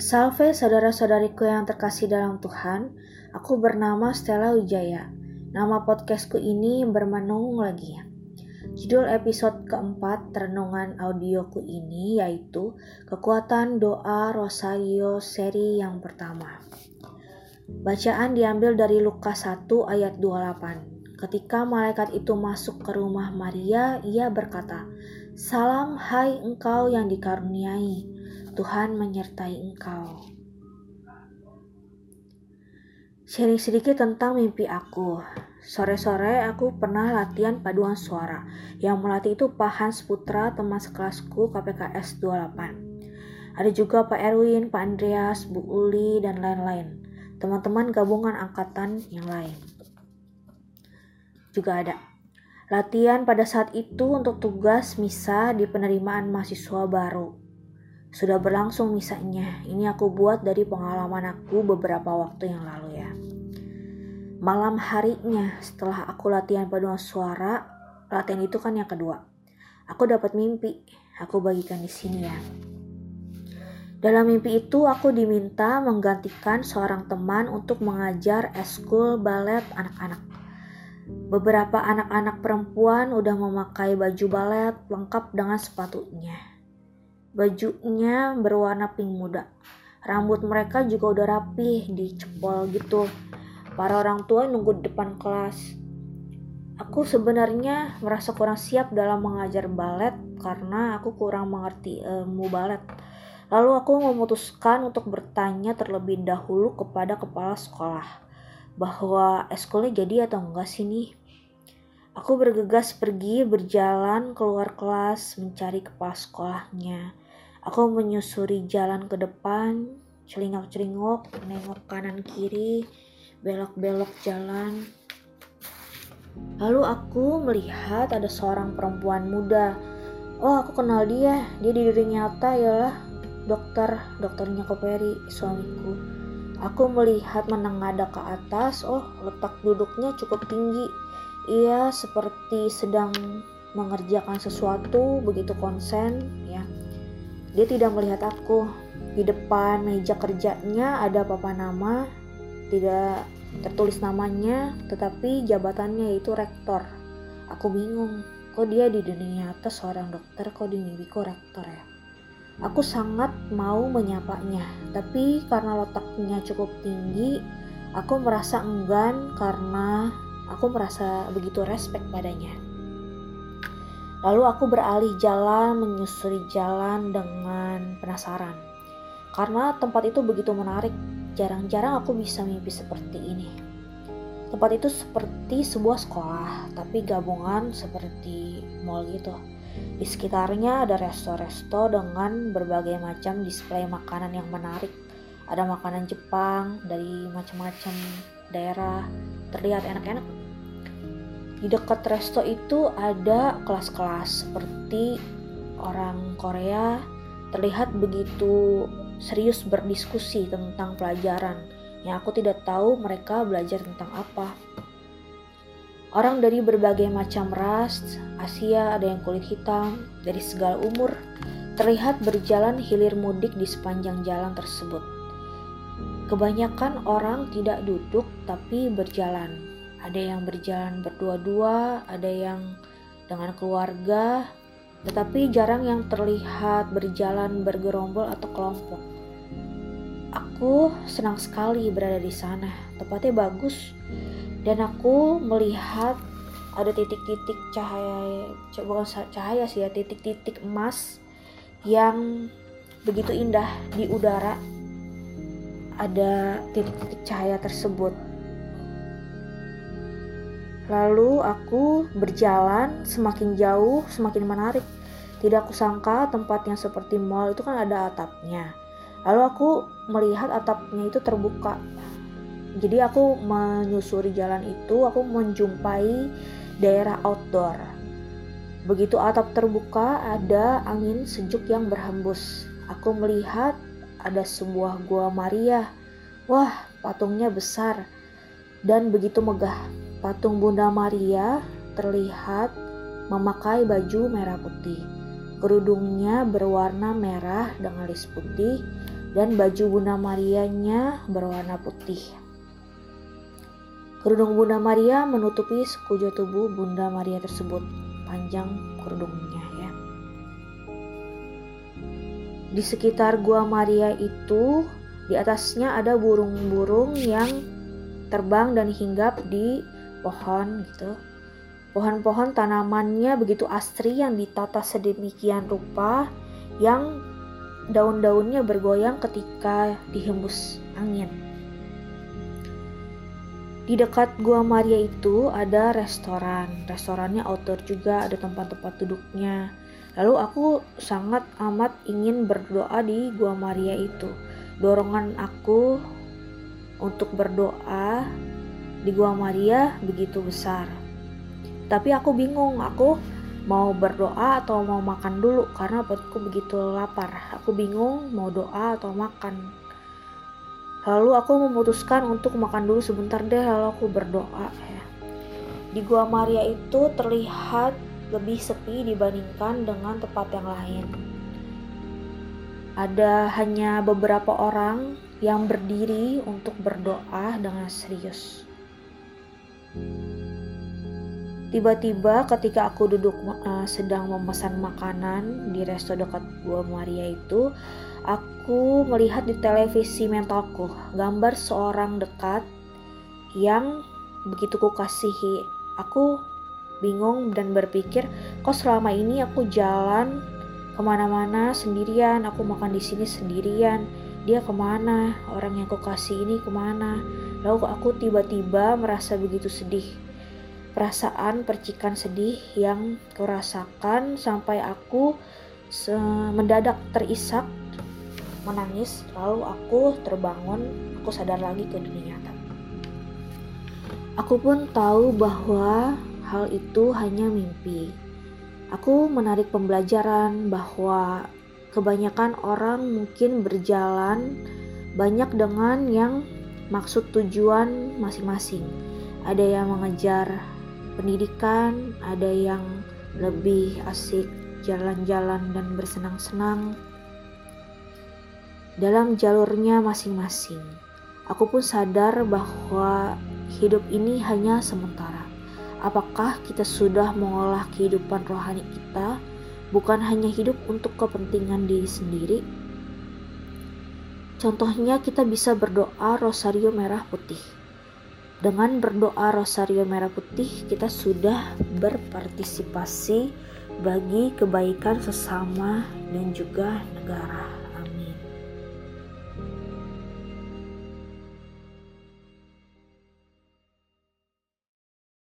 Salve saudara-saudariku yang terkasih dalam Tuhan, aku bernama Stella Wijaya. Nama podcastku ini bermenung lagi. Judul episode keempat renungan audioku ini yaitu Kekuatan Doa Rosario seri yang pertama. Bacaan diambil dari Lukas 1 ayat 28. Ketika malaikat itu masuk ke rumah Maria, ia berkata, Salam hai engkau yang dikaruniai, Tuhan menyertai engkau. Sharing sedikit tentang mimpi aku. Sore-sore aku pernah latihan paduan suara. Yang melatih itu Pak Hans Putra, teman sekelasku KPKS 28. Ada juga Pak Erwin, Pak Andreas, Bu Uli, dan lain-lain. Teman-teman gabungan angkatan yang lain. Juga ada latihan pada saat itu untuk tugas misa di penerimaan mahasiswa baru. Sudah berlangsung misalnya, ini aku buat dari pengalaman aku beberapa waktu yang lalu ya. Malam harinya setelah aku latihan paduan suara, latihan itu kan yang kedua. Aku dapat mimpi, aku bagikan di sini ya. Dalam mimpi itu aku diminta menggantikan seorang teman untuk mengajar eskul balet anak-anak. Beberapa anak-anak perempuan udah memakai baju balet lengkap dengan sepatunya. Bajunya berwarna pink muda. Rambut mereka juga udah rapih, dicepol gitu. Para orang tua nunggu di depan kelas. Aku sebenarnya merasa kurang siap dalam mengajar balet karena aku kurang mengerti ilmu balet. Lalu aku memutuskan untuk bertanya terlebih dahulu kepada kepala sekolah bahwa eskulnya jadi atau enggak sih nih. Aku bergegas pergi berjalan keluar kelas mencari kepala sekolahnya. Aku menyusuri jalan ke depan, celingak-celingok, nengok kanan kiri, belok-belok jalan. Lalu aku melihat ada seorang perempuan muda. Oh, aku kenal dia. Dia di diri nyata ialah dokter, dokternya Koperi, suamiku. Aku melihat menengadah ke atas. Oh, letak duduknya cukup tinggi ia seperti sedang mengerjakan sesuatu begitu konsen dia tidak melihat aku. Di depan meja kerjanya ada papan nama tidak tertulis namanya tetapi jabatannya yaitu rektor. Aku bingung kok dia di dunia nyata seorang dokter kok di mimpiku rektor ya? Aku sangat mau menyapanya tapi karena letaknya cukup tinggi aku merasa enggan karena Aku merasa begitu respect padanya. Lalu aku beralih jalan menyusuri jalan dengan penasaran. Karena tempat itu begitu menarik, jarang-jarang aku bisa mimpi seperti ini. Tempat itu seperti sebuah sekolah, tapi gabungan seperti mall gitu. Di sekitarnya ada resto-resto dengan berbagai macam display makanan yang menarik. Ada makanan Jepang dari macam-macam daerah, terlihat enak-enak di dekat resto itu ada kelas-kelas seperti orang Korea terlihat begitu serius berdiskusi tentang pelajaran yang aku tidak tahu mereka belajar tentang apa. Orang dari berbagai macam ras, Asia ada yang kulit hitam, dari segala umur, terlihat berjalan hilir mudik di sepanjang jalan tersebut. Kebanyakan orang tidak duduk tapi berjalan, ada yang berjalan berdua-dua, ada yang dengan keluarga, tetapi jarang yang terlihat berjalan bergerombol atau kelompok. Aku senang sekali berada di sana, tempatnya bagus, dan aku melihat ada titik-titik cahaya, bukan cahaya sih ya, titik-titik emas yang begitu indah di udara. Ada titik-titik cahaya tersebut Lalu aku berjalan semakin jauh, semakin menarik. Tidak kusangka tempat yang seperti mall itu kan ada atapnya. Lalu aku melihat atapnya itu terbuka. Jadi aku menyusuri jalan itu, aku menjumpai daerah outdoor. Begitu atap terbuka, ada angin sejuk yang berhembus. Aku melihat ada sebuah gua Maria. Wah, patungnya besar dan begitu megah. Patung Bunda Maria terlihat memakai baju merah putih. Kerudungnya berwarna merah dengan lis putih. dan baju Bunda Marianya berwarna putih. Kerudung Bunda Maria menutupi sekujur tubuh Bunda Maria tersebut, panjang kerudungnya ya. Di sekitar Gua Maria itu, di atasnya ada burung-burung yang terbang dan hinggap di pohon gitu. Pohon-pohon tanamannya begitu asri yang ditata sedemikian rupa yang daun-daunnya bergoyang ketika dihembus angin. Di dekat Gua Maria itu ada restoran. Restorannya outdoor juga, ada tempat-tempat duduknya. Lalu aku sangat amat ingin berdoa di Gua Maria itu. Dorongan aku untuk berdoa di Gua Maria begitu besar. Tapi aku bingung, aku mau berdoa atau mau makan dulu karena perutku begitu lapar. Aku bingung mau doa atau makan. Lalu aku memutuskan untuk makan dulu sebentar deh lalu aku berdoa ya. Di Gua Maria itu terlihat lebih sepi dibandingkan dengan tempat yang lain. Ada hanya beberapa orang yang berdiri untuk berdoa dengan serius. Tiba-tiba ketika aku duduk uh, sedang memesan makanan di resto dekat Gua Maria itu, aku melihat di televisi mentalku gambar seorang dekat yang begitu ku kasihi. Aku bingung dan berpikir, kok selama ini aku jalan ke mana-mana sendirian, aku makan di sini sendirian, dia ke mana, orang yang ku kasih ini ke mana. Lalu aku tiba-tiba merasa begitu sedih perasaan percikan sedih yang kurasakan sampai aku mendadak terisak menangis lalu aku terbangun aku sadar lagi ke dunia nyata. Aku pun tahu bahwa hal itu hanya mimpi. Aku menarik pembelajaran bahwa kebanyakan orang mungkin berjalan banyak dengan yang maksud tujuan masing-masing. Ada yang mengejar pendidikan, ada yang lebih asik jalan-jalan dan bersenang-senang dalam jalurnya masing-masing. Aku pun sadar bahwa hidup ini hanya sementara. Apakah kita sudah mengolah kehidupan rohani kita bukan hanya hidup untuk kepentingan diri sendiri? Contohnya kita bisa berdoa rosario merah putih dengan berdoa Rosario Merah Putih, kita sudah berpartisipasi bagi kebaikan sesama dan juga negara.